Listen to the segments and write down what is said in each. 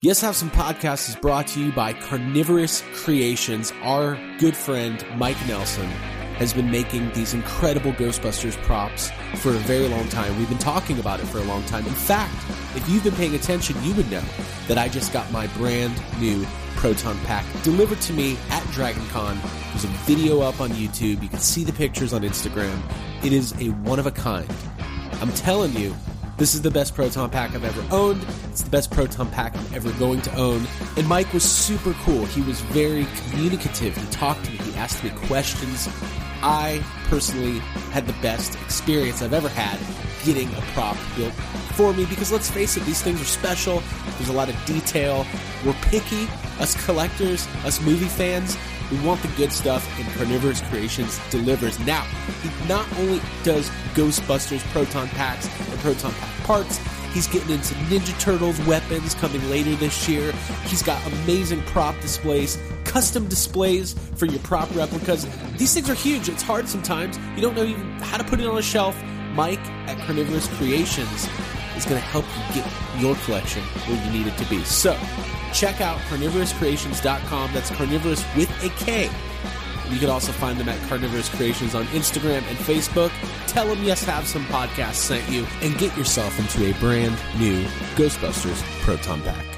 Yes Have Some Podcast is brought to you by Carnivorous Creations. Our good friend Mike Nelson has been making these incredible Ghostbusters props for a very long time. We've been talking about it for a long time. In fact, if you've been paying attention, you would know that I just got my brand new Proton Pack delivered to me at DragonCon. There's a video up on YouTube. You can see the pictures on Instagram. It is a one of a kind. I'm telling you, this is the best Proton Pack I've ever owned. It's the best Proton Pack I'm ever going to own. And Mike was super cool. He was very communicative. He talked to me, he asked me questions. I personally had the best experience I've ever had getting a prop built for me because let's face it, these things are special. There's a lot of detail. We're picky, us collectors, us movie fans. We want the good stuff, and Carnivorous Creations delivers. Now, he not only does Ghostbusters proton packs and proton pack parts, he's getting into Ninja Turtles weapons coming later this year. He's got amazing prop displays, custom displays for your prop replicas. These things are huge. It's hard sometimes. You don't know even how to put it on a shelf. Mike at Carnivorous Creations is going to help you get your collection where you need it to be. So, check out carnivorouscreations.com. That's carnivorous with a K. You can also find them at Carnivorous Creations on Instagram and Facebook. Tell them Yes Have Some Podcast sent you and get yourself into a brand new Ghostbusters Proton Pack.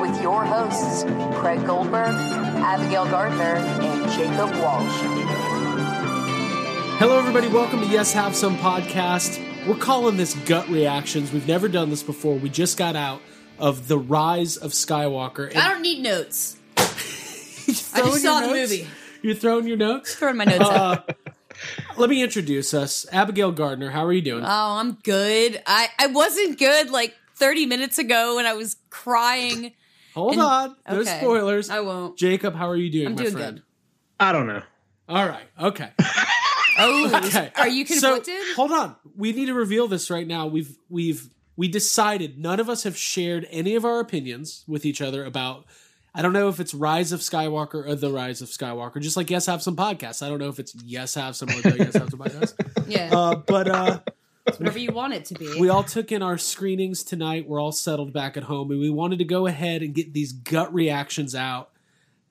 With your hosts, Craig Goldberg, Abigail Gardner, and Jacob Walsh. Hello, everybody. Welcome to Yes Have Some Podcast. We're calling this gut reactions. We've never done this before. We just got out of the Rise of Skywalker. I don't need notes. I I just saw the movie. You're throwing your notes. Throwing my notes out. Uh, let me introduce us. Abigail Gardner. How are you doing? Oh, I'm good. I I wasn't good like 30 minutes ago when I was crying. Hold and- on. No okay. spoilers. I won't. Jacob, how are you doing, I'm my doing friend? good. I don't know. All right. Okay. Oh, Okay. are you So, conflicted? hold on. We need to reveal this right now. We've we've we decided none of us have shared any of our opinions with each other about I don't know if it's Rise of Skywalker or The Rise of Skywalker. Just like Yes Have Some Podcasts. I don't know if it's Yes Have Some or Yes Have Some Podcasts. yeah, Uh, but uh, whatever you want it to be. we all took in our screenings tonight. We're all settled back at home, and we wanted to go ahead and get these gut reactions out.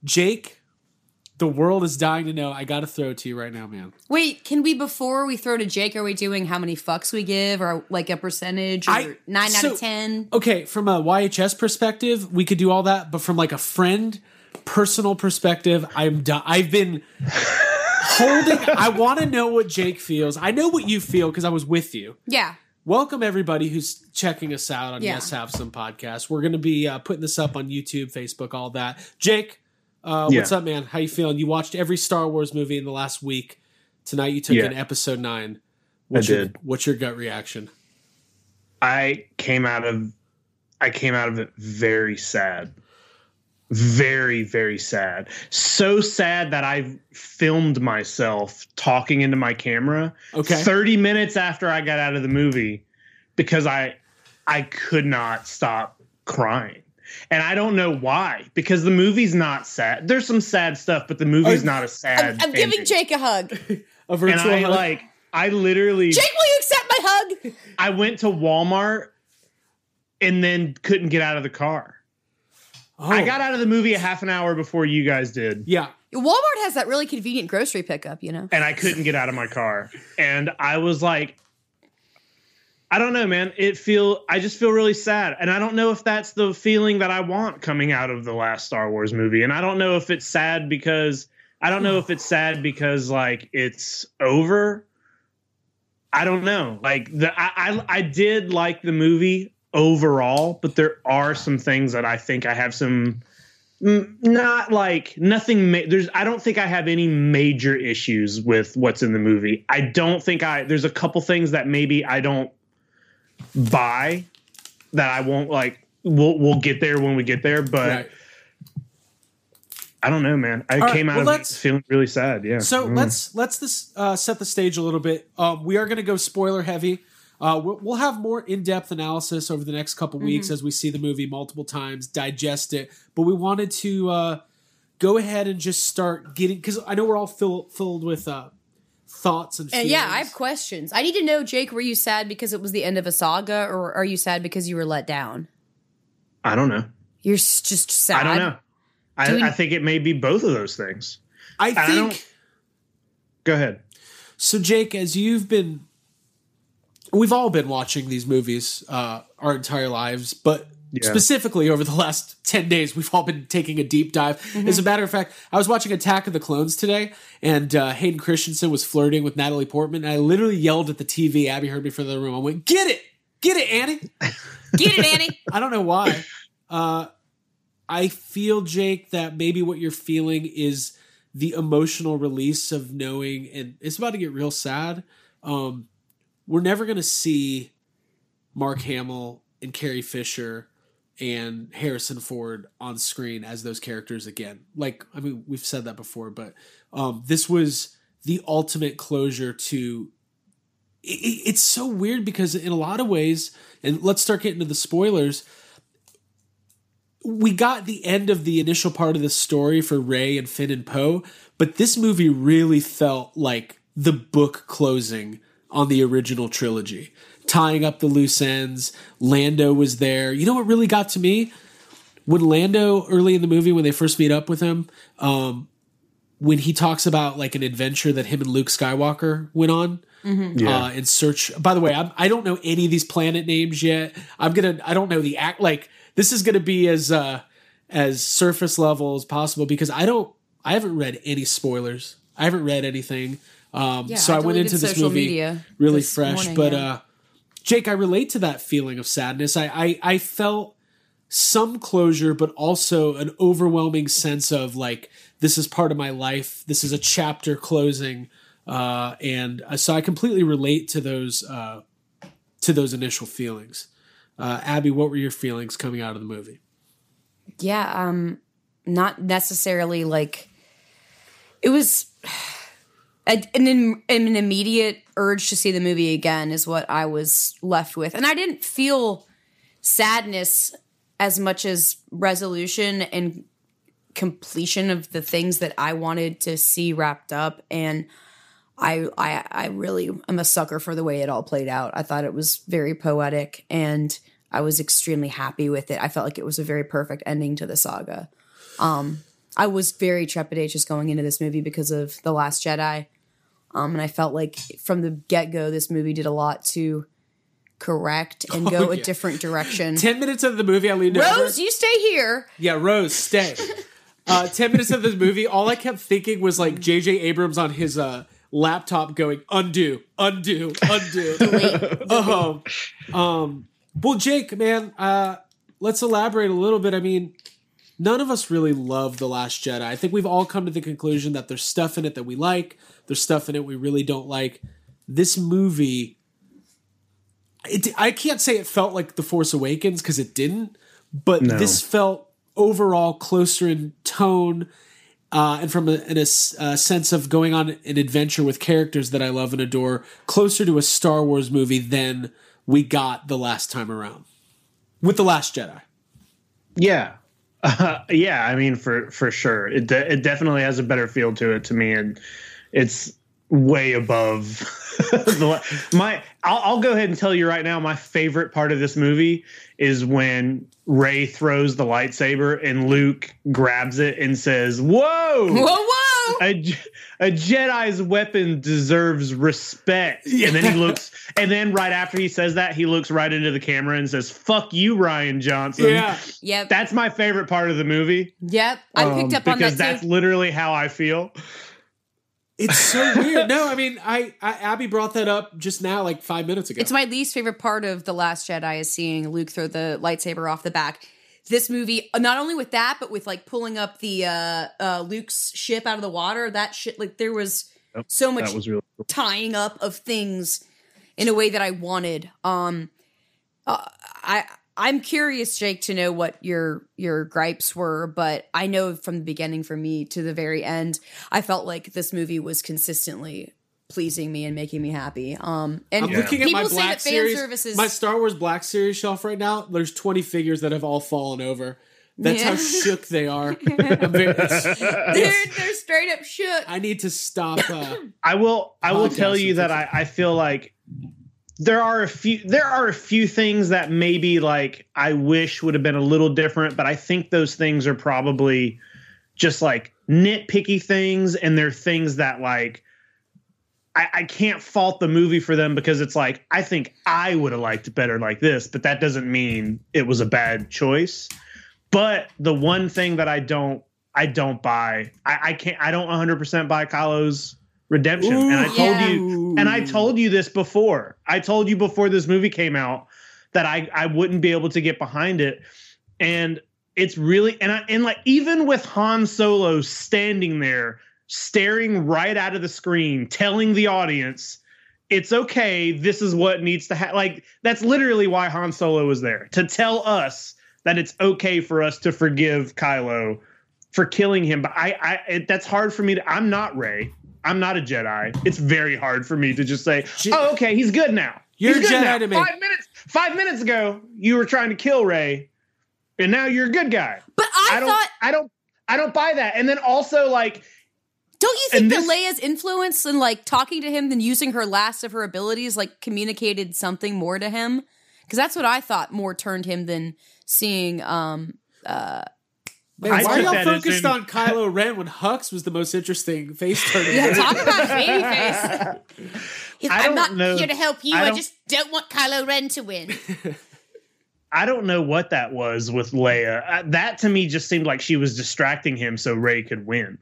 Jake, the world is dying to know. I got to throw it to you right now, man. Wait, can we before we throw to Jake? Are we doing how many fucks we give, or like a percentage, or I- nine out of ten? okay, from a YHS perspective, we could do all that, but from like a friend personal perspective, I'm done. I've been holding. I want to know what Jake feels. I know what you feel because I was with you. Yeah, Welcome everybody who's checking us out on Yeah. Yes Have Some podcast. We're going to be uh, putting this up on YouTube, Facebook, all that. Jake, uh, Yeah. what's up, man? How you feeling? You watched every Star Wars movie in the last week. Tonight you took Yeah. in Episode Nine. What's I your, did. What's your gut reaction? I came out of I came out of it very sad. Very, very sad. So sad that I filmed myself talking into my camera Okay. 30 minutes after I got out of the movie because I I could not stop crying. And I don't know why because the movie's not sad. There's some sad stuff, but the movie's Oh, not a sad. I'm, I'm giving. Jake a hug. Jake, A and virtual I hug? like I literally Jake, will you accept my hug? I went to Walmart and then couldn't get out of the car. Oh, I got out of the movie a half an hour before you guys did, Yeah. Walmart has that really convenient grocery pickup, you know. and I couldn't get out of my car. And I was like, I don't know, man. It feel I just feel really sad, and I don't know if that's the feeling that I want coming out of the last Star Wars movie. And I don't know if it's sad because I don't know if it's sad because like it's over. I don't know. Like the I I, I did like the movie overall, but there are some things that I think I have some not like nothing ma- there's I don't think I have any major issues with what's in the movie. I don't think I there's a couple things that maybe I don't buy that I won't like we'll we'll get there when we get there, but Right. I don't know, man. I All right, came out well, of it feeling really sad. Yeah. So Mm. let's let's this uh, set the stage a little bit. Um, we are going to go spoiler heavy. Uh, we'll, we'll have more in depth analysis over the next couple weeks as we see the movie multiple times, digest it. But we wanted to uh, go ahead and just start getting because I know we're all fill, filled with uh, thoughts and And feelings. yeah, I have questions. I need to know, Jake, were you sad because it was the end of a saga, or are you sad because you were let down? I don't know. You're just sad. I don't know. I, Do we- I think it may be both of those things. I I think Go ahead. so. Jake, as you've been, we've all been watching these movies uh, our entire lives, but Yeah. specifically over the last 10 days we've all been taking a deep dive. As a matter of fact i was watching attack of the clones today and uh, hayden christensen was flirting with natalie portman and i literally yelled at the tv abby heard me from the room. I went get it! Get it annie! Get it, Annie? i don't know why. Uh, i feel jake that maybe what you're feeling is the emotional release of knowing and it's about to get real sad um, we're never going to see mark hamill and carrie fisher and Harrison Ford on screen as those characters again. Like, I mean, we've said that before, but um, this was the ultimate closure to. It, it- it's so weird because in a lot of ways, and let's start getting to the spoilers. We got the end of the initial part of the story for Rey and Finn and Poe, but this movie really felt like the book closing on the original trilogy, tying up the loose ends. Lando was there. You know what really got to me? When Lando early in the movie, when they first meet up with him, um, when he talks about like an adventure that him and Luke Skywalker went on, Yeah. uh, in search. By the way, I'm, I don't know any of these planet names yet. I'm gonna. I don't know the act. Like this is gonna be as uh, as surface level as possible because I don't. I haven't read any spoilers. I haven't read anything. Um, Yeah, so I I, went into this movie media really this fresh. morning, but yeah. uh, Jake, I relate to that feeling of sadness. I, I I felt some closure, but also an overwhelming sense of like this is part of my life. This is a chapter closing, uh, and uh, so I completely relate to those uh, to those initial feelings. Uh, Abby, what were your feelings coming out of the movie? Yeah, um, not necessarily like it was an an immediate urge to see the movie again is what I was left with, and I didn't feel sadness as much as resolution and completion of the things that I wanted to see wrapped up and. I, I I really am a sucker for the way it all played out. I thought it was very poetic and I was extremely happy with it. I felt like it was a very perfect ending to the saga. Um, I was very trepidatious going into this movie because of The Last Jedi. Um, and I felt like from the get go, this movie did a lot to correct and go Oh, a different direction. Ten minutes of the movie, I leaned over. Rose, you stay here. Yeah, Rose, stay. Uh, Ten minutes of this movie, all I kept thinking was like J.J. Abrams on his uh, laptop going undo, undo, undo. um, um, well, Jake, man, uh, let's elaborate a little bit. I mean, none of us really love The Last Jedi. I think we've all come to the conclusion that there's stuff in it that we like, there's stuff in it we really don't like. This movie, it, I can't say it felt like The Force Awakens because it didn't, but No. this felt overall closer in tone. Uh, and from a, in a a sense of going on an adventure with characters that I love and adore, closer to a Star Wars movie than we got the last time around with the Last Jedi. Yeah. Uh, yeah, I mean for for sure. It de- it definitely has a better feel to it to me and it's way above the, my I'll, I'll go ahead and tell you right now my favorite part of this movie is when Rey throws the lightsaber and Luke grabs it and says, "Whoa! Whoa, whoa! A, a Jedi's weapon deserves respect." And then he looks, and then right after he says that, he looks right into the camera and says, "Fuck you, Rian Johnson." Yeah. Yep. That's my favorite part of the movie. Yep. I picked um, up on because that because that's too. literally how I feel. It's so weird. No, I mean, I, I Abby brought that up just now, like five minutes ago. It's my least favorite part of The Last Jedi is seeing Luke throw the lightsaber off the back. This movie, not only with that, but with like pulling up the uh, uh, Luke's ship out of the water, that shit, like there was so much was really cool. tying up of things in a way that I wanted. Um, uh, I I'm curious, Jake, to know what your your gripes were, but I know from the beginning, for me to the very end, I felt like this movie was consistently pleasing me and making me happy. Um, and I'm looking at my people say Black that fan Series, services, my Star Wars Black Series shelf right now. There's 20 figures that have all fallen over. That's Yeah. how shook they are. I'm very- it's- dude, they're straight up shook. I need to stop. Uh, I will. I will tell you that I, I feel like there are a few. There are a few things that maybe like I wish would have been a little different, but I think those things are probably just like nitpicky things, and they're things that like I, I can't fault the movie for them because it's like I think I would have liked it better like this, but that doesn't mean it was a bad choice. But the one thing that I don't I don't buy, I, I can't I don't 100 percent buy Kylo's redemption. and I told yeah. you and I told you this before. I told you before this movie came out that I I wouldn't be able to get behind it. And it's really and I and like even with Han Solo standing there staring right out of the screen telling the audience it's okay this is what needs to happen like that's literally why Han Solo was there to tell us that it's okay for us to forgive Kylo for killing him but I I it, that's hard for me to I'm not Rey I'm not a Jedi it's very hard for me to just say oh okay he's good now You're He's good Jedi now. to me. 5 minutes 5 minutes ago you were trying to kill Rey and now you're a good guy But I, don't thought, I don't I don't buy that. And then also like don't you think and that this- Leia's influence and like talking to him, then using her last of her abilities, like communicated something more to him? Because that's what I thought more turned him than seeing. um uh Man, why are y'all focused in- on Kylo Ren when Hux was the most interesting face turner? Yeah, talk about baby face. I'm don't know- here to help you. I I, just don't want Kylo Ren to win. I don't know what that was with Leia. Uh, that to me just seemed like she was distracting him so Rey could win.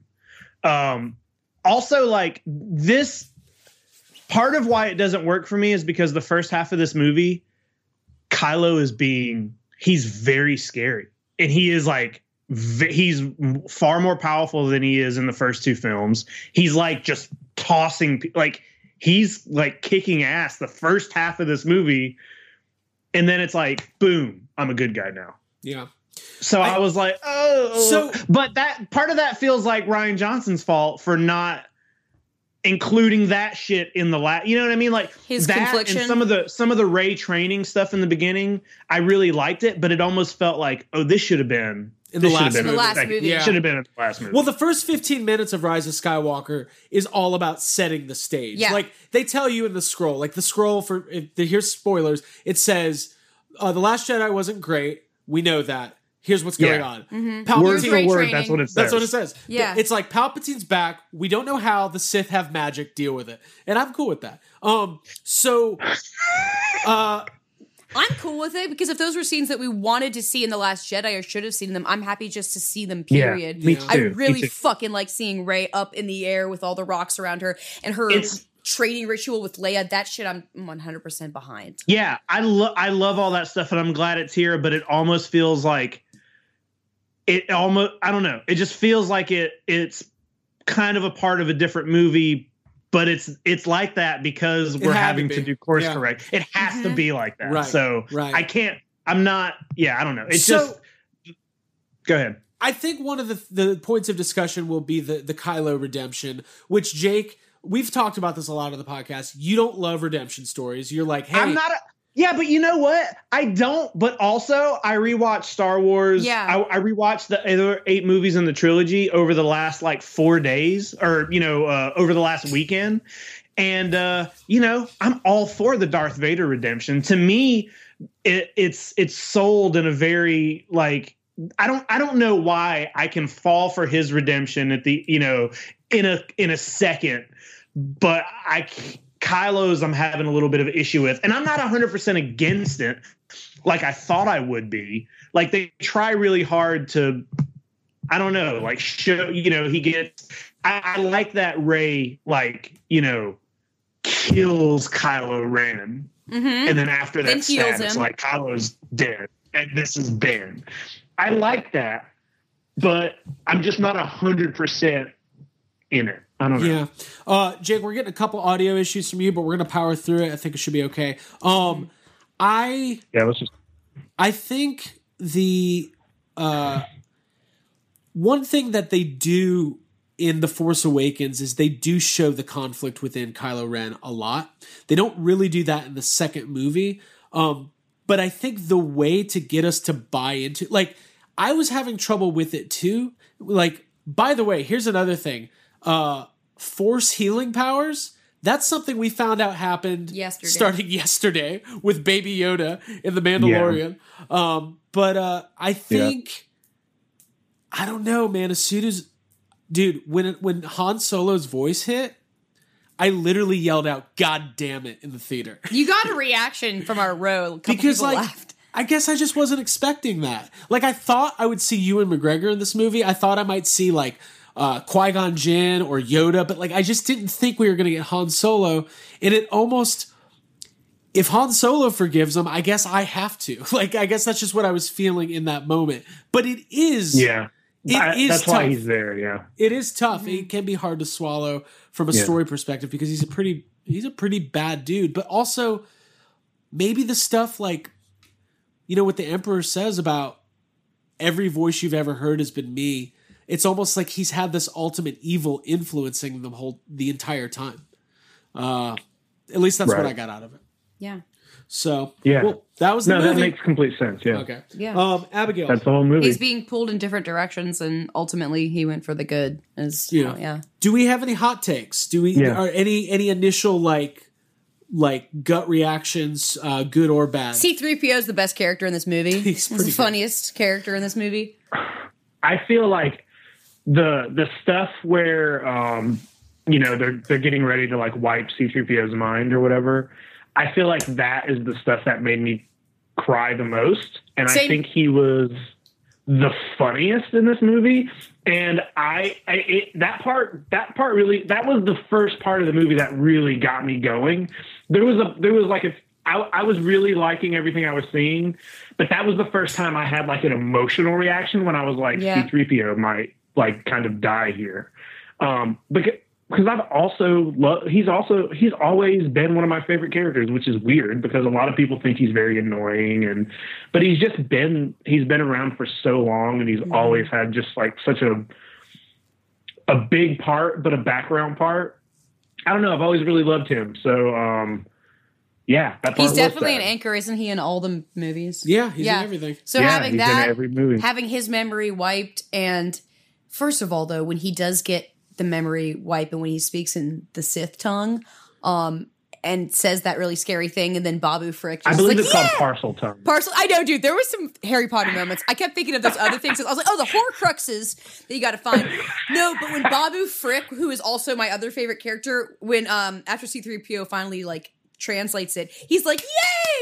Um also like this part of why it doesn't work for me is because the first half of this movie Kylo is being he's very scary and he is like v- he's far more powerful than he is in the first two films. He's like just tossing like he's like kicking ass the first half of this movie and then it's like boom, I'm a good guy now. Yeah. So I, I- was like, oh. So- but that part of that feels like Rian Johnson's fault for not including that shit in the last. You know what I mean? Like His that confliction? and some of the some of the Rey training stuff in the beginning. I really liked it, but it almost felt like, oh, this should have been In the last have been In the last second- movie. Yeah. Should have been in the last movie. Well, the first 15 minutes of Rise of Skywalker is all about setting the stage. Yeah. Like they tell you in the scroll, like the scroll for here's spoilers. It says uh, the Last Jedi wasn't great. We know that. Here's what's going Yeah. on. Mhm. Palpatine- word for word, training. that's what it says. That's what it says. Yeah. It's like Palpatine's back. We don't know how the Sith have magic. Deal with it. And I'm cool with that. Um, so uh I'm cool with it because if those were scenes that we wanted to see in the Last Jedi or should have seen them, I'm happy just to see them. Period. me Yeah. I too, me really too. fucking like seeing Rey up in the air with all the rocks around her and her It's- training ritual with Leia. That shit, I'm 100 percent behind. Yeah, I love I love all that stuff, and I'm glad it's here. But it almost feels like it almost I don't know. It just feels like it it's kind of a part of a different movie, but it's it's like that because we're had to having to, do course Yeah. correct. It has to Mhm. be like that. Right, So right. I can't. I'm not. Yeah, I don't know. It's So- just. Go ahead. I think one of the the points of discussion will be the the Kylo redemption, which Jake, we've talked about this a lot on the podcast. You don't love redemption stories. You're like, hey, I'm not. A, yeah, but you know what? I don't. But also, I rewatched Star Wars. Yeah. I, I rewatched the other eight movies in the trilogy over the last like four days, or you know, uh, over the last weekend. And uh, you know, I'm all for the Darth Vader redemption. To me, it, it's it's sold in a very like I don't I don't know why I can fall for his redemption at the you know in a in a second, but I Kylo's I'm having a little bit of an issue with, and I'm not 100 percent against it, like I thought I would be. Like they try really hard to I don't know, like show you know he gets. I, I like that Rey like you know kills Kylo Ren, Mhm. and then after that status, him. like Kylo's dead, and this is Ben. I like that, but I'm just not hundred percent in it. I don't know. Yeah. Uh, Jake, we're getting a couple audio issues from you, but we're gonna power through it. I think it should be okay. Um, I Yeah, let's just. I think the uh, one thing that they do in The Force Awakens is they do show the conflict within Kylo Ren a lot. They don't really do that in the second movie. Um, but I think the way to get us to buy into like I was having trouble with it too. Like, by the way, here's another thing. Uh force healing powers. That's something we found out happened Yesterday. starting yesterday with Baby Yoda in The Mandalorian. Um, but uh, I think I don't know, man. As soon as dude, when it, when Han Solo's voice hit, I literally yelled out "God damn it!" in the theater You got a reaction from our row. A because like laughed. I guess I just wasn't expecting that. Like I thought I would see Ewan McGregor in this movie. I thought I might see like uh, Qui Gon Jinn or Yoda, but like I just didn't think we were going to get Han Solo, and it almost. If Han Solo forgives him, I guess I have to. Like, I guess that's just what I was feeling in that moment. But it is, Yeah, It I- is that's why tough. he's there. Yeah, it is tough. It can be hard to swallow from a Yeah. story perspective because he's a pretty he's a pretty bad dude. But also maybe the stuff like you know what the emperor says about every voice you've ever heard has been me. It's almost like he's had this ultimate evil influencing the whole the entire time. Uh at least that's what I got out of it. Yeah. So Yeah. well, that was the no, that makes complete sense. Yeah, okay. Yeah. Um Abigail. that's the whole movie. He's being pulled in different directions, and ultimately he went for the good. Is Yeah. yeah, yeah. Do we have any hot takes? Do we Yeah. are any any initial like like gut reactions, uh, good or bad? C three PO is the best character in this movie. He's He's, pretty the good. funniest character in this movie. I feel like the the stuff where um you know they're they're getting ready to like wipe C3PO's mind or whatever. I feel like that is the stuff that made me cry the most and I think he was the funniest in this movie and I, I it, that part that part really that was the first part of the movie that really got me going. There was a there was like a I, I was really liking everything I was seeing, but that was the first time I had like an emotional reaction when I was like, Yeah. C3PO might like kind of die here. Um, because because I've also lo- he's also he's always been one of my favorite characters, which is weird because a lot of people think he's very annoying and but he's just been he's been around for so long and he's always had just like such a a big part but a background part. I don't know, I've always really loved him. So um yeah, that He's was definitely an anchor, isn't he, in all the movies? Yeah, he's Yeah. in everything. So Yeah, having he's in that, every movie. having his memory wiped, and first of all, though, when he does get the memory wipe, and when he speaks in the Sith tongue, um, and says that really scary thing, and then Babu Frick, just I believe like, it's yeah! called Parseltongue. Parcel. I know, dude. There was some Harry Potter moments. I kept thinking of those other things. I was like, oh, the Horcruxes that you got to find. No, but when Babu Frick, who is also my other favorite character, when um after C three PO finally like translates it, he's like, yay!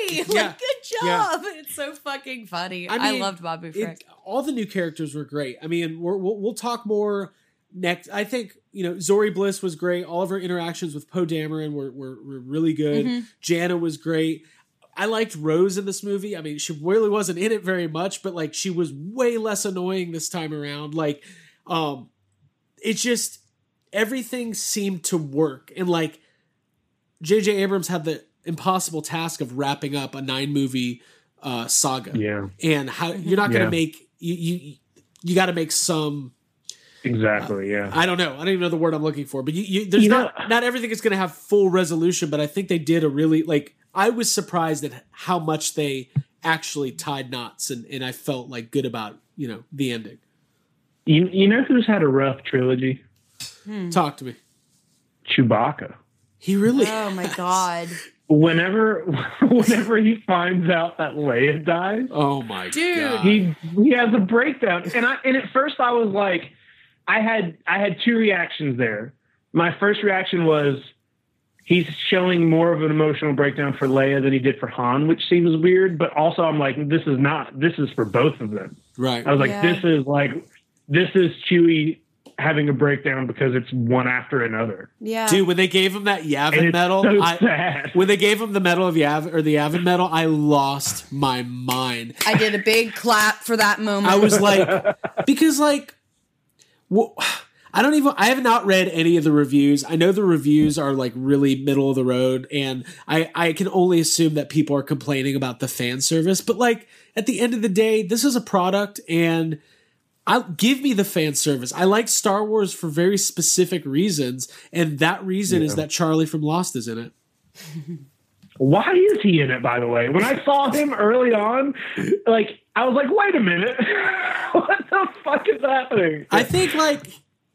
Like, Yeah. good Yeah. job. It's so fucking funny. I I, loved Babu Frick. It, all the new characters were great. I mean, we're, we'll we'll talk more next. I think you know Zorii Bliss was great. All of her interactions with Poe Dameron were, were were really good. Mhm. Jannah was great. I liked Rose in this movie. I mean, she really wasn't in it very much, but like she was way less annoying this time around. Like, um, it just everything seemed to work, and like J.J. Abrams had the impossible task of wrapping up a nine movie uh, saga Yeah, and how you're not going to Yeah. make you you you got to make some exactly. Yeah. I don't know I don't even know the word I'm looking for but you, you there's You know- not not everything is going to have full resolution but I think they did a really like I was surprised at how much they actually tied knots and and I felt like good about you know the ending You you know who's had a rough trilogy? talk to me Chewbacca. He really Oh my god, Whenever whenever he finds out that Leia dies, oh my Dude. god he he has a breakdown. And I and at first I was like, I had I had two reactions there. My first reaction was he's showing more of an emotional breakdown for Leia than he did for Han, which seems weird. But also I'm like, this is not this is for both of them. right I was like, Yeah. this is like this is Chewie having a breakdown because it's one after another. Yeah. Dude, when they gave him that And Yavin it's medal, so I, sad. when they gave him the medal of Yavin or the Yavin medal, I lost my mind. I did a big clap for that moment. I was like, because like, well, I don't even. I have not read any of the reviews. I know the reviews are like really middle of the road, and I I can only assume that people are complaining about the fan service. But like at the end of the day, this is a product, and I give me the fan service. I like Star Wars for very specific reasons, and that reason is that Charlie from Lost is in it. Why is he in it, by the way? When I saw him early on, like, I was like, wait a minute. what the fuck is happening? I think like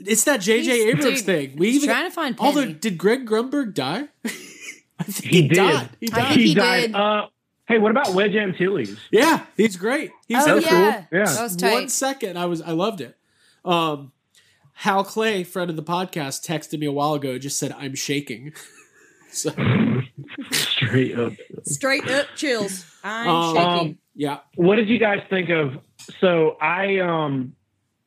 it's that J.J. He's- Abrams dude, thing. We even trying to find Although, did Greg Grunberg die? I think He did. died. He I died. think he died. did. Uh, hey, what about Wedge Antilles? Yeah, he's great. He's oh yeah. cool. Yeah. that was tight. one second. I was I loved it. Um, Hal Clay, friend of the podcast, texted me a while ago. Just said I'm shaking. so Straight up. Straight up chills. I'm Um, shaking. yeah, What did you guys think of? So I um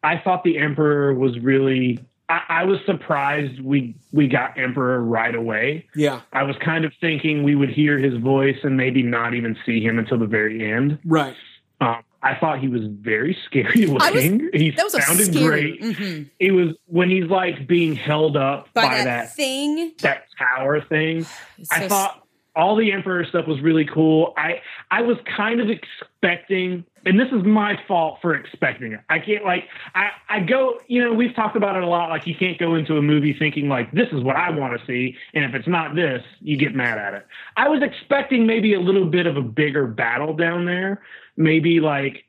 I thought the Emperor was really. I, I was surprised we we got Emperor right away. yeah, I was kind of thinking we would hear his voice and maybe not even see him until the very end. right. Um, I thought he was very scary I was- looking. he that was sounded scary. great. mhm. It was when he's like being held up By, by, that, that thing. that tower thing. It's I so thought all the Emperor stuff was really cool. I I was kind of expecting, and this is my fault for expecting it. I can't like I I go. You know, we've talked about it a lot. Like you can't go into a movie thinking like this is what I want to see, and if it's not this, you get mad at it. I was expecting maybe a little bit of a bigger battle down there. Maybe like.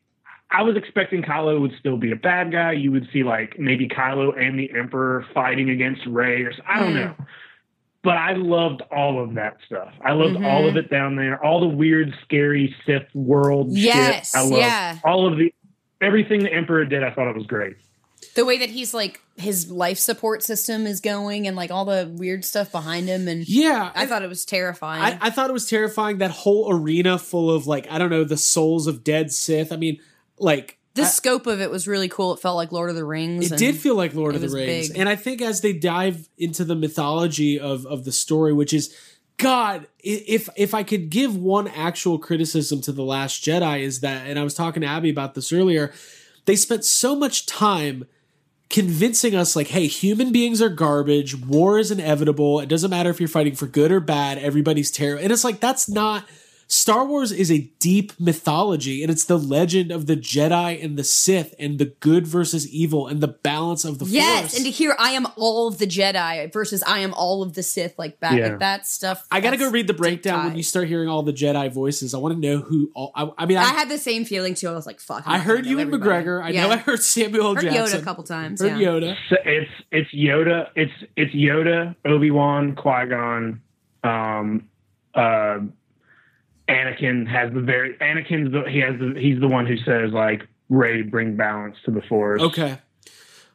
I was expecting Kylo would still be a bad guy. You would see like maybe Kylo and the Emperor fighting against Rey, or I don't Mm. know but I loved all of that stuff. I loved Mhm. all of it down there, all the weird, scary Sith world Yes, shit. I loved yeah. all of the everything the Emperor did. I thought it was great. the way that he's like his life support system is going and like all the weird stuff behind him and Yeah, I thought it was terrifying. I, I thought it was terrifying. That whole arena full of like I don't know the souls of dead Sith. I mean, like the I- scope of it was really cool. It felt like Lord of the Rings. It did feel like Lord of the Rings, big. and I think as they dive into the mythology of of the story, which is God, if if I could give one actual criticism to the Last Jedi, is that, and I was talking to Abby about this earlier, they spent so much time convincing us like hey human beings are garbage war is inevitable it doesn't matter if you're fighting for good or bad everybody's terrible and it's like that's not Star Wars is a deep mythology, and it's the legend of the Jedi and the Sith, and the good versus evil, and the balance of the yes, Force. and to hear I am all of the Jedi versus I am all of the Sith, like that, Yeah. like that stuff. I gotta go read the breakdown when you start hearing all the Jedi voices. I want to know who. All, I, I mean, I, I, had the same feeling too. I was like, "Fuck." I'm I heard you and. McGregor. I Yeah. know I heard Samuel L. Heard Jackson. Yoda a couple times. Heard yeah. Yoda. So it's it's Yoda. It's it's Yoda, Obi Wan, Qui Gon, um, uh, Anakin has the very Anakin's the he has the he's the one who says like Rey bring balance to the Force. Okay.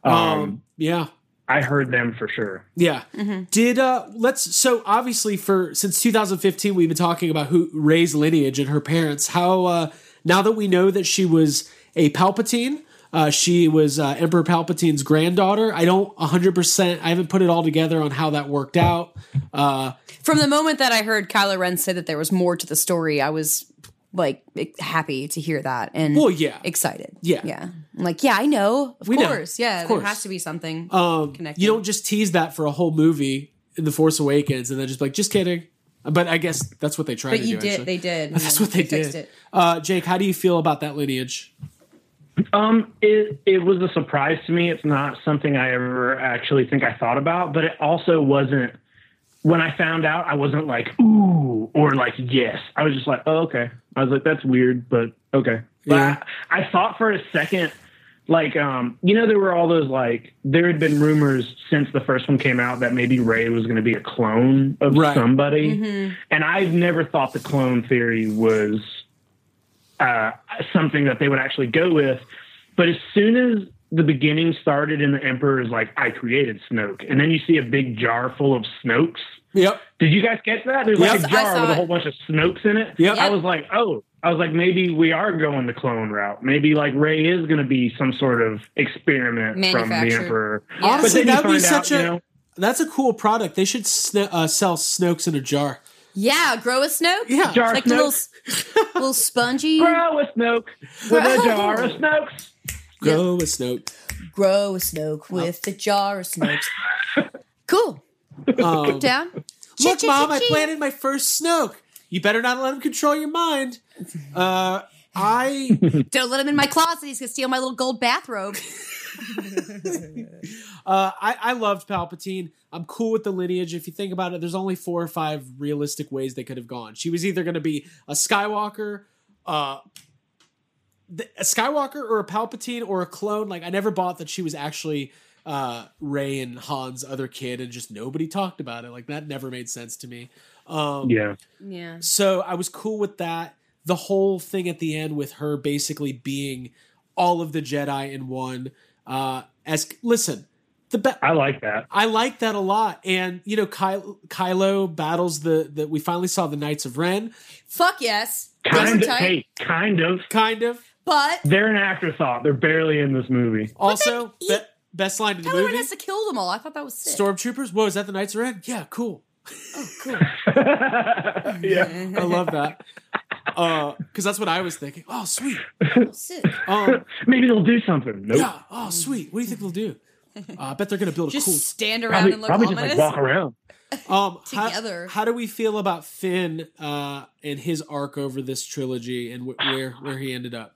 Um, Um, yeah. I heard them for sure. Yeah. Did uh let's so obviously for since 2015 we've been talking about who Rey's lineage and her parents. How uh now that we know that she was a Palpatine, uh she was uh, Emperor Palpatine's granddaughter. I don't 100% I haven't put it all together on how that worked out. Uh From the moment that I heard Kylo Ren say that there was more to the story, I was like happy to hear that and Well, yeah. excited. Yeah. yeah. I'm like, yeah, I know. Of We know. course, yeah. Of There has to be something. um Connected. you don't just tease that for a whole movie in The Force Awakens and then just be like just kidding. But I guess that's what they tried but you do. did. actually. They did. That's what they, fixed did. It. Uh, Jake, how do you feel about that lineage? Um, it it was a surprise to me. It's not something I ever actually think I thought about, but it also wasn't. When I found out, I wasn't like ooh or like yes. I was just like, oh okay. I was like, that's weird, but okay. But Yeah. I, I thought for a second, like um, you know, there were all those like there had been rumors since the first one came out that maybe Rey was going to be a clone of Right. somebody, Mm-hmm. and I've never thought the clone theory was uh, something that they would actually go with. But as soon as the beginning started and the Emperor is like, I created Snoke, and then you see a big jar full of Snokes. Yep. Did you guys catch that? There's like Yep. a I jar with a it. whole bunch of Snokes in it. Yep. I was like, oh, I was like, maybe we are going the clone route. Maybe like Rey is going to be some sort of experiment from the Emperor. Honestly, that would be find out, such a you know- that's a cool product. They should sn- uh, sell Snokes in a jar. Yeah, grow a Snoke. Yeah. Jar like the little, little spongy. Grow a Snoke with a jar of Snokes. Grow a Snoke. Grow a Snoke with a jar of Snokes. Cool. Um, Down. Look, Chee, chee, mom, I chee, chee. planted my first Snoke. You better not let him control your mind. Uh, I Don't let him in my closet. He's gonna steal my little gold bathrobe. Uh, I, I loved Palpatine. I'm cool with the lineage. If you think about it, there's only four or five realistic ways they could have gone. She was either going to be a Skywalker, uh, the, a Skywalker, or a Palpatine, or a clone. Like I never bought that she was actually uh, Rey and Han's other kid, and just nobody talked about it. Like that never made sense to me. Um, Yeah. Yeah. so I was cool with that. The whole thing at the end with her basically being all of the Jedi in one. Uh, as listen, the be- I like that. I like that a lot. And you know, Ky- Kylo battles the that we finally saw the Knights of Ren, Fuck yes. Kind of, hey, kind of. kind of. But They're an afterthought. They're barely in this movie. Also, he- be- best line in the Kylo Ren movie: has to kill them all. I thought that was sick. Stormtroopers. Whoa, is that the Knights of Ren? Yeah, cool. Oh, cool. yeah. I love that. Uh, because that's what I was thinking. Oh, sweet. Sick. Um, Maybe they'll do something. Nope. yeah. Oh, sweet. What do you think they'll do? Uh, I bet they're gonna build a Just cool stand around Probably, and look probably just ominous. like walk around. Um, how- Together. How, do we feel about Finn uh, and his arc over this trilogy and wh- where where he ended up?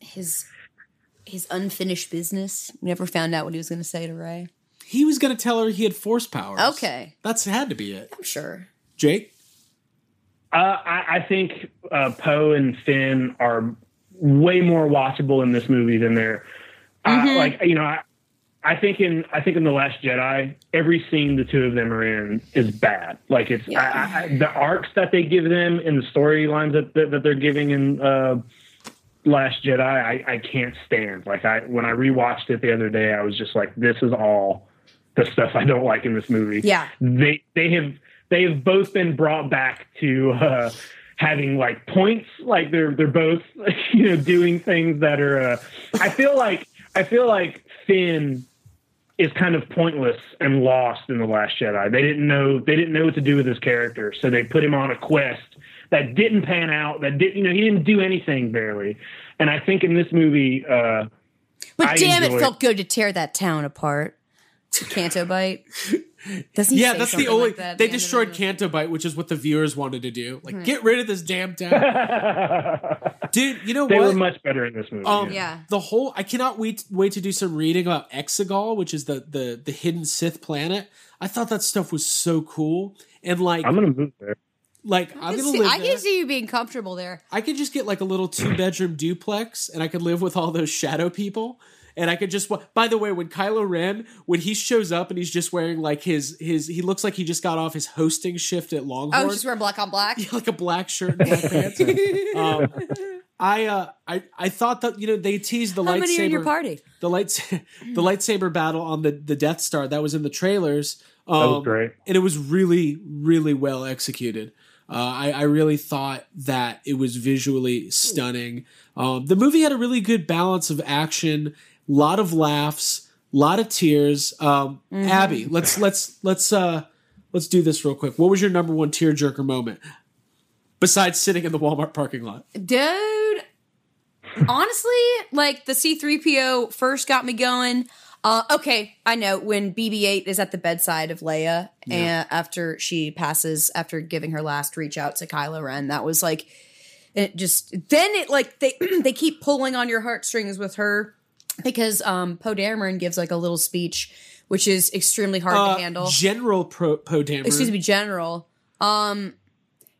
his his unfinished business. We never found out what he was going to say to Rey. He was going to tell her he had force powers. Okay, that's had to be it. I'm sure. Jake, Uh, I, I think uh, Poe and Finn are way more watchable in this movie than they're uh, like. You know, I, I think in I think in the Last Jedi, every scene the two of them are in is bad. Like it's I, I, I- the arcs that they give them and the storylines that, that that they're giving in uh, Last Jedi, I, I can't stand. Like I when I rewatched it the other day, I was just like, this is all the stuff I don't like in this movie Yeah. they they have they have both been brought back to uh, having like points. Like they're they're both you know doing things that are. Uh, I feel like I feel like Finn is kind of pointless and lost in the Last Jedi. They didn't know they didn't know what to do with his character, so they put him on a quest that didn't pan out. That didn't you know he didn't do anything barely. And I think in this movie. Uh, But I damn, it felt good to tear that town apart. Canto Bight. Doesn't yeah, that's the only like that they the destroyed the- Canto Bight, which is what the viewers wanted to do. Like, Mhm. get rid of this damn town, dude. You know what? they what? were much better in this movie. Um, Yeah. The whole I cannot wait wait to do some reading about Exegol, which is the the the hidden Sith planet. I thought that stuff was so cool, and like I'm gonna move there. like I I'm can, gonna see, live I there. can see you being comfortable there. I could just get like a little two bedroom duplex, and I could live with all those shadow people. And I could just. By the way, when Kylo Ren, when he shows up and he's just wearing like his his, he looks like he just got off his hosting shift at Longhorn. Oh, just wear black on black. like a black shirt and black pants. Um, I uh, I I thought that you know they teased the How lightsaber. many in your party? The lights, the lightsaber battle on the the Death Star that was in the trailers. Um, That was great. and it was really really well executed. Uh, I, I really thought that it was visually stunning. Um, the movie had a really good balance of action, lot of laughs, lot of tears. Um, Mhm. Abby, let's let's let's uh, let's do this real quick. What was your number one tearjerker moment besides sitting in the Walmart parking lot? Dude, honestly, like the C3PO first got me going. Uh, okay, I know when BB-8 is at the bedside of Leia and after she passes, after giving her last reach out to Kylo Ren, that was like it just then it like they they keep pulling on your heartstrings with her because um Poe Dameron gives like a little speech which is extremely hard Uh, to handle. General Pro, Poe Dameron. Excuse me, general. Um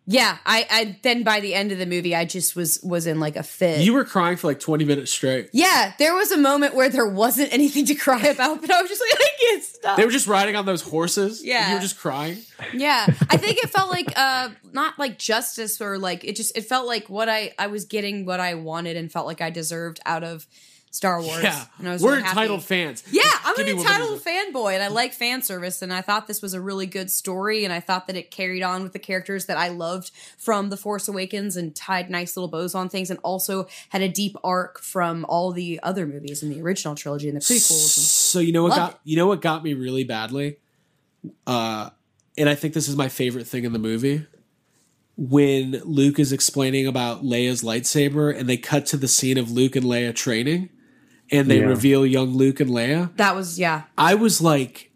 yeah, I, I then by the end of the movie I just was was in like a fit. You were crying for like 20 minutes straight. Yeah, there was a moment where there wasn't anything to cry about, but I was just like, I can't stop. They were just riding on those horses. and Yeah. you were just crying. yeah, I think it felt like uh not like justice or like it just it felt like what I I was getting what I wanted and felt like I deserved out of Star Wars. Yeah, and I was we're really happy. entitled fans. Yeah, I'm Give an entitled fanboy, and I like fan service. And I thought this was a really good story, and I thought that it carried on with the characters that I loved from The Force Awakens, and tied nice little bows on things, and also had a deep arc from all the other movies in the original trilogy and the prequels. So you know what got you know what got me really badly, uh, and I think this is my favorite thing in the movie. When Luke is explaining about Leia's lightsaber, and they cut to the scene of Luke and Leia training, and they Yeah. reveal young Luke and Leia. that was yeah. I was like,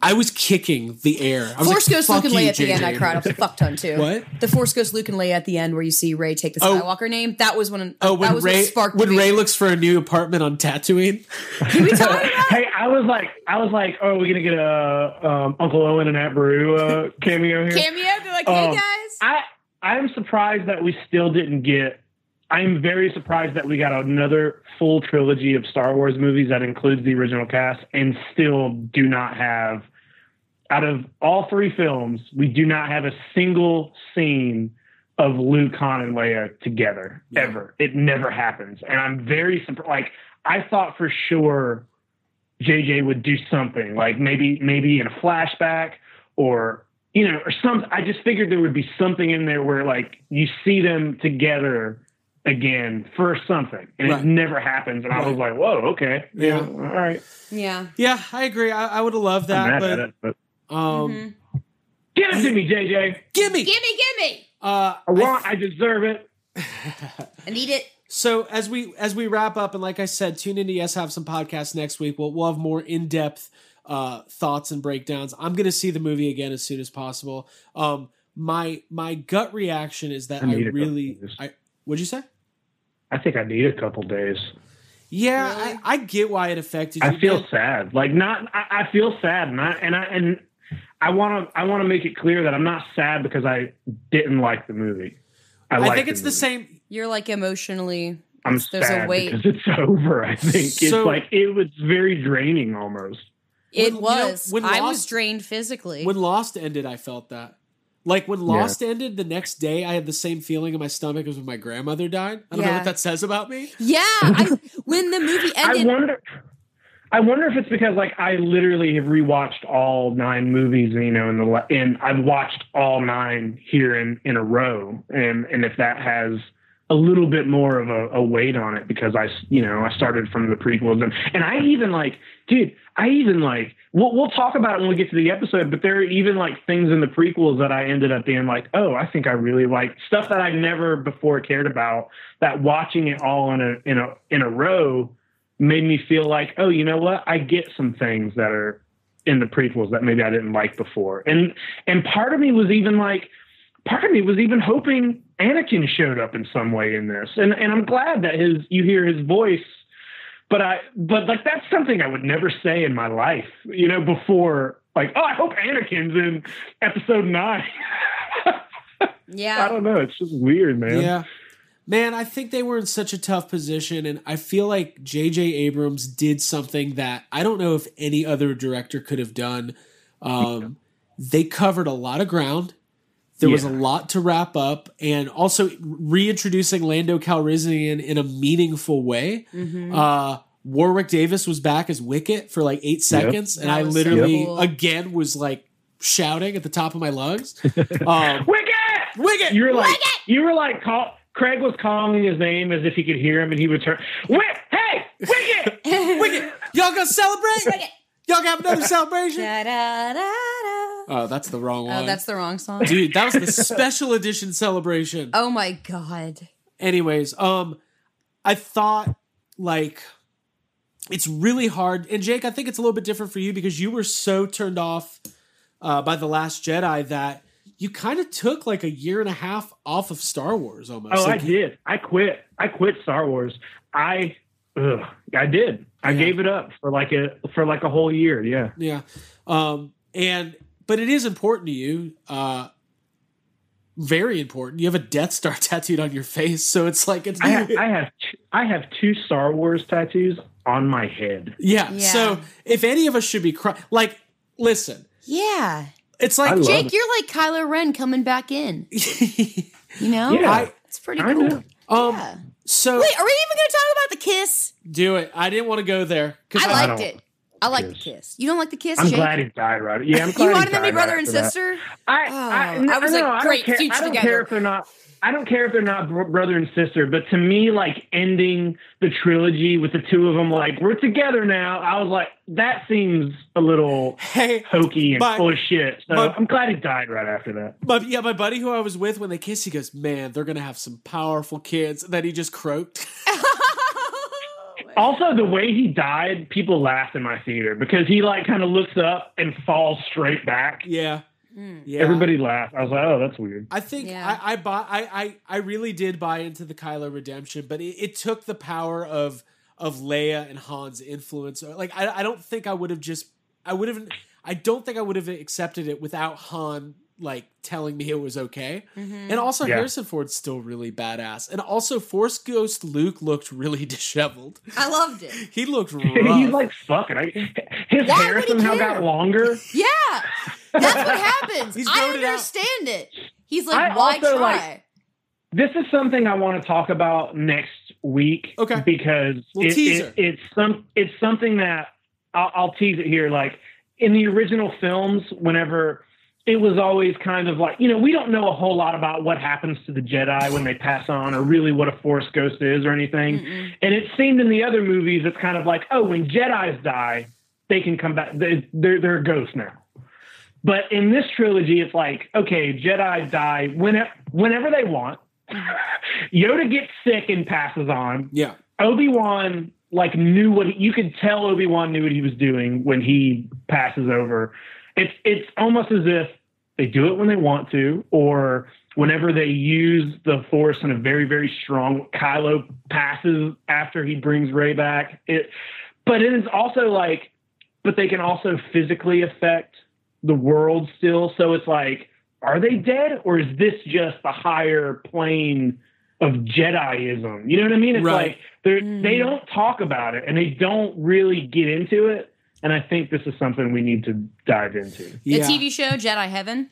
I was kicking the air. I was Force like, Ghost Luke and Leia at the end. I JJ." cried a fuck ton too. What? The Force Ghost Luke and Leia at the end, where you see Rey take the Oh. Skywalker name. That was when. Oh, that when was Rey sparked when me. Rey looks for a new apartment on Tatooine. hey, I was like, I was like, oh, are we gonna get a um, Uncle Owen and Aunt Beru uh, cameo here? cameo. They're like, hey Um, guys. I I'm surprised that we still didn't get. I'm very surprised that we got another full trilogy of Star Wars movies that includes the original cast, and still do not have. Out of all three films, we do not have a single scene of Luke, Han, and Leia together ever. It never happens, and I'm very surprised. Like I thought for sure JJ would do something like maybe maybe in a flashback or you know or some I just figured there would be something in there where like you see them together again for something and Right. it never happens and I was like whoa okay Yeah. yeah, all right yeah. Yeah, I agree. I, I would have loved that, but it but um, give it to me JJ gimme. Gimme, gimme. Uh, I want I deserve it I need it. So as we as we wrap up, and like I said, tune into Yes Have Some podcast next week. We'll we'll have more in depth uh, thoughts and breakdowns. I'm gonna see the movie again as soon as possible. Um, my my gut reaction is that I I, need a couple really. I what'd you say? I think I need a couple days Yeah, I, I get why it affected you. I feel man. sad. Like not, I, I feel sad, and I and I and I want to. I want to make it clear that I'm not sad because I didn't like the movie. I, I think it's the movie. same. You're like emotionally. I'm there's sad a weight. because it's over. I think So- it's like it was very draining almost. It When- you know, was. when I was drained physically. When Lost ended, I felt that. Like when Lost ended, the next day I had the same feeling in my stomach as when my grandmother died. I don't know what that says about me. yeah. I, when the movie I ended, wonder. I wonder if it's because like I literally have rewatched all nine movies, you know, in the la- and I've watched all nine here in in a row, and and if that has a little bit more of a, a weight on it because I, you know, I started from the prequels and and I even like, dude, I even like. We'll we'll talk about it when we get to the episode, but there are even like things in the prequels that I ended up being like, oh, I think I really like stuff that I never before cared about. That watching it all in a in a in a row made me feel like, oh, you know what? I get some things that are in the prequels that maybe I didn't like before. And and part of me was even like part of me was even hoping Anakin showed up in some way in this. And and I'm glad that his you hear his voice but I but like that's something I would never say in my life, you know, before like, oh, I hope Anakin's in episode 9. yeah. I don't know, it's just weird, man. Yeah. Man, I think they were in such a tough position, and I feel like J.J. Abrams did something that I don't know if any other director could have done. Um, they covered a lot of ground. There was a lot to wrap up, and also reintroducing Lando Calrissian in a meaningful way. Mm-hmm. Uh, Warwick Davis was back as Wicket for like eight seconds, and That I was so literally cool. again was like shouting at the top of my lungs. Um, Wicket! Wicket! You were like you were like call Craig was calling his name as if he could hear him and he would turn Wick, hey, Wicket! Wicket! Y'all gonna celebrate? Y'all gonna have another celebration? Da-da-da-da. Oh, that's the wrong one. Oh, that's the wrong song. Dude, that was the special edition celebration. Oh my god. Anyways, um, I thought like it's really hard. And Jake, I think it's a little bit different for you because you were so turned off uh, by the Last Jedi that you kind of took like a year and a half off of Star Wars almost. Oh, I did. I quit. I quit Star Wars. I ugh, I did. I Yeah. gave it up for like a for like a whole year. Yeah. Yeah. Um, and but it is important to you. Uh, very important. You have a Death Star tattooed on your face, so it's like it's I have, I have t- I have two Star Wars tattoos on my head. yeah. Yeah. So if any of us should be cry- like, listen, Yeah. it's like Jake, it. you're like Kylo Ren coming back in. You know? Yeah. I It's pretty I cool. know. um. Yeah. So Wait, are we even going to talk about the kiss? Do it. I didn't want to go there because I I liked don't- it. I like the kiss. You don't like the kiss? I'm Jake? glad he died right. Yeah, I'm glad You he wanted them to be died brother right and sister. I, Oh, I, I no, was no, like, I don't great, care- future I don't together. care if they're not. I don't care if they're not brother and sister, but to me, like ending the trilogy with the two of them, like we're together now. I was like, that seems a little hey, hokey and but- full of shit. So but- I'm glad he died right after that. But yeah, my buddy who I was with when they kissed, he goes, "Man, they're gonna have some powerful kids." And then he just croaked. Also, the way he died, people laughed in my theater because he like kind of looks up and falls straight back. yeah, Hmm. yeah. Everybody laughed. I was like, oh, that's weird. I think Yeah. I I, buy, I I I really did buy into the Kylo redemption, but it, it took the power of of Leia and Han's influence. Like I I don't think I would have just I would have I don't think I would have accepted it without Han like telling me it was okay. Mm-hmm. And also Yeah. Harrison Ford's still really badass. And also Force Ghost Luke looked really disheveled. I loved it. He looked rough. He's like fucking. I, his Why hair somehow care? got longer. Yeah, that's what happens. He's I grown it out. understand it. He's like, I why also, try? like- This is something I want to talk about next week. Okay. Because it, it, it's some it's something that I'll, I'll tease it here. Like in the original films, whenever it was always kind of like you know we don't know a whole lot about what happens to the Jedi when they pass on, or really what a Force ghost is or anything. And it seemed in the other movies, it's kind of like oh, when Jedi's die, they can come back. They, they're they're ghosts now. But in this trilogy, it's like, okay, Jedi die whenever, whenever they want. Mm-hmm. Yoda gets sick and passes on. yeah. Obi Wan like knew what he, you could tell. Obi Wan knew what he was doing when he passes over. It's it's almost as if they do it when they want to, or whenever they use the Force in a very very strong. Kylo passes after he brings Rey back. It, but it is also like, but they can also physically affect the world still. So it's like, are they dead, or is this just the higher plane? of Jediism. You know what I mean? It's Right. like they they don't talk about it and they don't really get into it. And I think this is something we need to dive into. The TV show Jedi Heaven,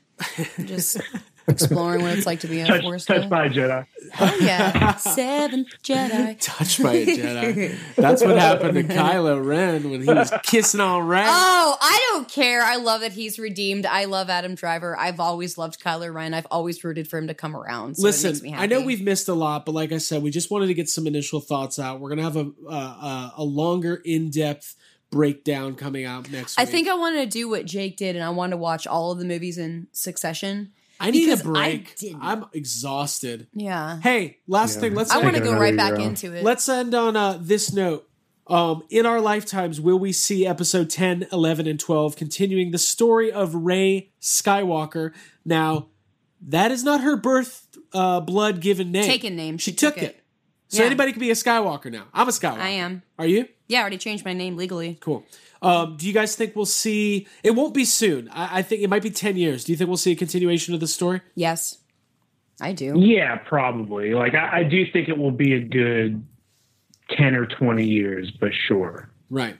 just exploring what it's like to be a Touch, Force touched by a Jedi. Oh yeah, Seventh Jedi. Touched by a Jedi. That's what happened to Kylo Ren when he was kissing on Rey. Oh, I don't care. I love that he's redeemed. I love Adam Driver. I've always loved Kylo Ren. I've always rooted for him to come around. So it makes me Listen, happy. I know we've missed a lot, but like I said, we just wanted to get some initial thoughts out. We're gonna have a uh, uh, a longer, in depth breakdown coming out next I week. think I wanted to do what Jake did, and I wanted to watch all of the movies in succession. I need because a I break. didn't. I'm exhausted. Yeah, Hey, last Yeah. thing. Let's I want to Taking go another right back year off. into it. Let's end on uh, this note. Um, in our lifetimes, will we see episode 10, 11, and 12 continuing the story of Rey Skywalker? Now, that is not her birth uh, blood given name. Taken name. She, She took, took it. it. So Yeah. anybody can be a Skywalker now. I'm a Skywalker. I am. Are you? Yeah, I already changed my name legally. Cool. Um, do you guys think we'll see? It won't be soon. I, I think it might be 10 years. Do you think we'll see a continuation of the story? Yes, I do. Yeah, probably. Like I, I do think it will be a good ten or twenty years, but sure. Right.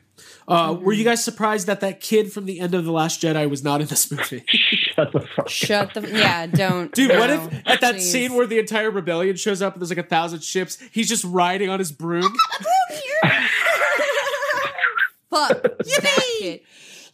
Uh, Were you guys surprised that that kid from the end of The Last Jedi was not in this movie? Shut the fuck. Shut the yeah. Don't, Dude, what if at that please. scene where the entire rebellion shows up and there's like a thousand ships, he's just riding on his broom? Fuck. Yippee!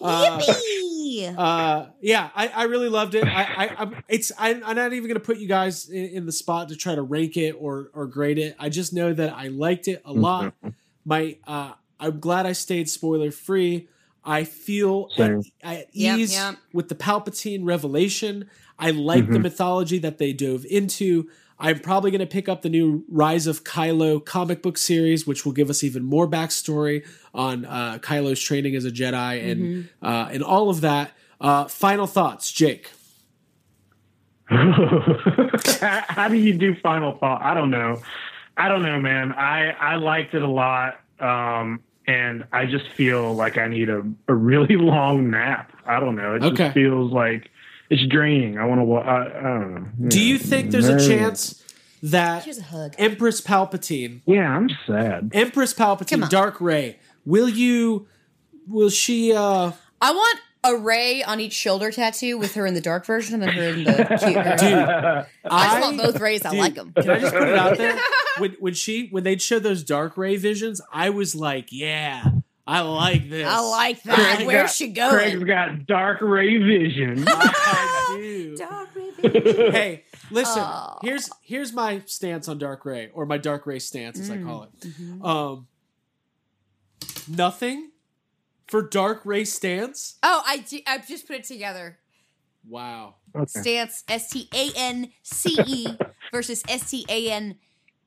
Uh, Yippee! Uh, yeah, I, I really loved it. I, I I'm it's I, I'm not even gonna put you guys in, in the spot to try to rank it or or grade it. I just know that I liked it a lot. My uh, I'm glad I stayed spoiler free. I feel at, Same. at Yep, ease yep. with the Palpatine revelation. I like the mythology that they dove into. I'm probably going to pick up the new Rise of Kylo comic book series, which will give us even more backstory on uh, Kylo's training as a Jedi and uh, and all of that. Uh, final thoughts, Jake. How do you do final thought? I don't know. I don't know, man. I I liked it a lot, um, and I just feel like I need a, a really long nap. I don't know. It Okay. just feels like it's draining. I want to. I, I don't know. Do you think there's a chance that Here's a hug. Empress Palpatine, Yeah, I'm sad. Empress Palpatine. Dark Rey, will you? Will she? uh I want a Rey on each shoulder tattoo with her in the dark version and then her in the cute. Dude, I just want both Reys. I dude, like them. Can I just put it out there? when when she when they'd show those dark Rey visions, I was like, yeah, I like this. I like that. Craig's Where's got- she going? Craig's got dark Rey vision. I do. Dark Rey hey, listen. Oh. Here's here's my stance on Dark Rey, or my Dark Rey stance, as I call it. Um, nothing for Dark Rey stance. Oh, I I've just put it together. Wow. Okay. Stance S T A N C E versus S T A N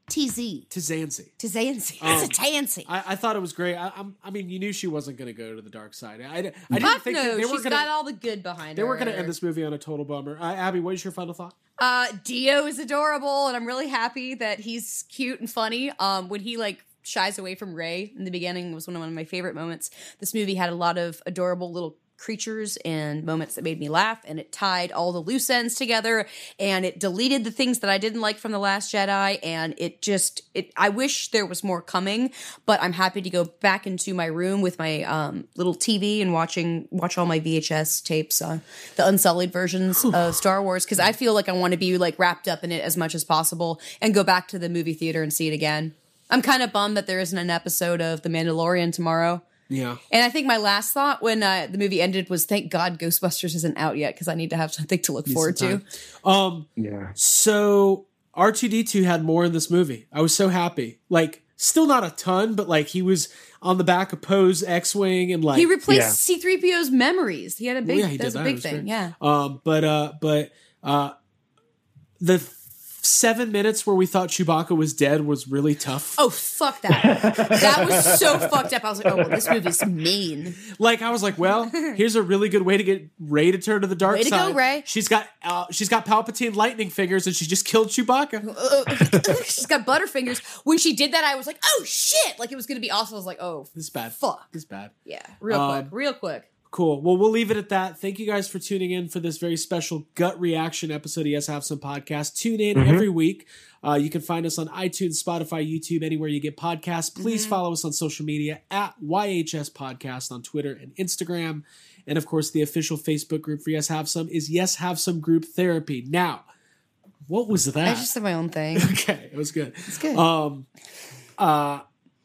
T Z. Tizanzi. Tizancy. Um, It's a tansy. I, I thought it was great. I, I mean, you knew she wasn't going to go to the dark side. I, I didn't Fuck think no, they were she's going got all the good behind it. They her. were going to end this movie on a total bummer. Uh, Abby, what is your final thought? Uh, D-O is adorable, and I'm really happy that he's cute and funny. Um, when he like shies away from Rey in the beginning was one of my favorite moments. This movie had a lot of adorable little creatures and moments that made me laugh, and it tied all the loose ends together, and it deleted the things that I didn't like from the Last Jedi, and it just it. I wish there was more coming, but I'm happy to go back into my room with my um, little TV and watching watch all my VHS tapes, uh, the unsullied versions of Star Wars, because I feel like I want to be like wrapped up in it as much as possible, and go back to the movie theater and see it again. I'm kind of bummed that there isn't an episode of The Mandalorian tomorrow. Yeah. And I think my last thought when uh, the movie ended was, "Thank God Ghostbusters isn't out yet because I need to have something to look forward to." Um, Yeah. so R2D2 had more in this movie. I was so happy. Like, still not a ton, but like he was on the back of Poe's X-wing and like he replaced C-3PO's memories. He had a big, yeah, he that's did a that. It big was thing. great. Yeah. Um, but uh, but uh, the f- seven minutes where we thought Chewbacca was dead was really tough. Oh fuck that! that was so fucked up. I was like, "Oh, well, this movie's mean." Like I was like, well, here's a really good way to get Rey to turn to the dark Way to go, side. Rey. She's got uh, she's got Palpatine lightning fingers, and she just killed Chewbacca. She's got butterfingers. When she did that, I was like, "Oh shit!" Like it was gonna be awesome. I was like, "Oh This is bad. fuck." This is bad. Yeah, real Um, quick, real quick. Cool. Well, we'll leave it at that. Thank you guys for tuning in for this very special gut reaction episode of Yes Have Some Podcast. Tune in every week. Uh, you can find us on iTunes, Spotify, YouTube, anywhere you get podcasts. Please follow us on social media at YHS Podcast on Twitter and Instagram. And of course, the official Facebook group for Yes Have Some is Yes Have Some Group Therapy. Now, what was that? I just did my own thing. okay, it was good. It's good. Um, uh,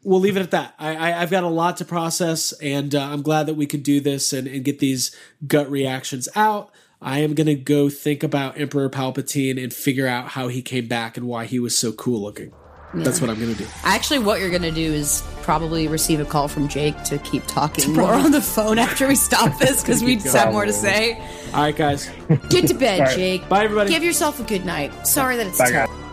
we'll leave it at that. I, I, I've got a lot to process, and uh, I'm glad that we could do this and, and get these gut reactions out. I am going to go think about Emperor Palpatine and figure out how he came back and why he was so cool looking. That's what I'm going to do. Actually, what you're gonna do is probably receive a call from Jake to keep talking more on the phone after we stop this because we just have more to say. All right, guys. Get to bed, All right. Jake. Bye, everybody. Give yourself a good night. Sorry that it's Bye, terrible. guys.